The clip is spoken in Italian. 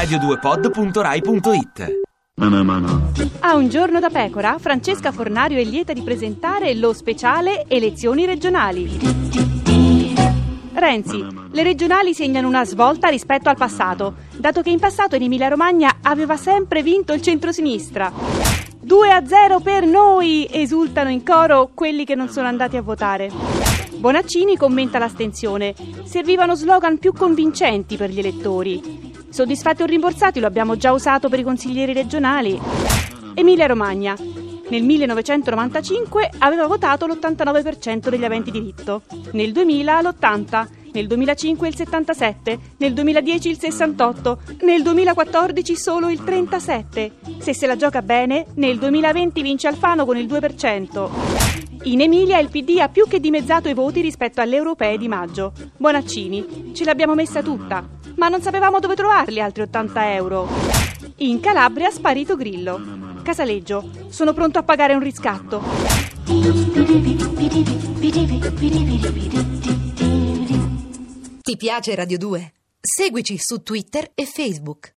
radio2pod.rai.it A un giorno da pecora, Francesca Fornario è lieta di presentare lo speciale Elezioni regionali. Renzi, le regionali segnano una svolta rispetto al passato, dato che in passato in Emilia-Romagna aveva sempre vinto il centrosinistra. 2 a 0 per noi! esultano in coro quelli che non sono andati a votare. Bonaccini commenta l'astensione. Servivano slogan più convincenti per gli elettori. Soddisfatti o rimborsati lo abbiamo già usato per i consiglieri regionali. Emilia Romagna. Nel 1995 aveva votato l'89% degli aventi diritto, nel 2000 l'80%, nel 2005 il 77%, nel 2010 il 68%, nel 2014 solo il 37%. Se se la gioca bene, nel 2020 vince Alfano con il 2%. In Emilia il PD ha più che dimezzato i voti rispetto alle europee di maggio. Bonaccini, ce l'abbiamo messa tutta, ma non sapevamo dove trovarli altri 80 euro. In Calabria ha sparito Grillo. Casaleggio, sono pronto a pagare un riscatto. Ti piace Radio 2? Seguici su Twitter e Facebook.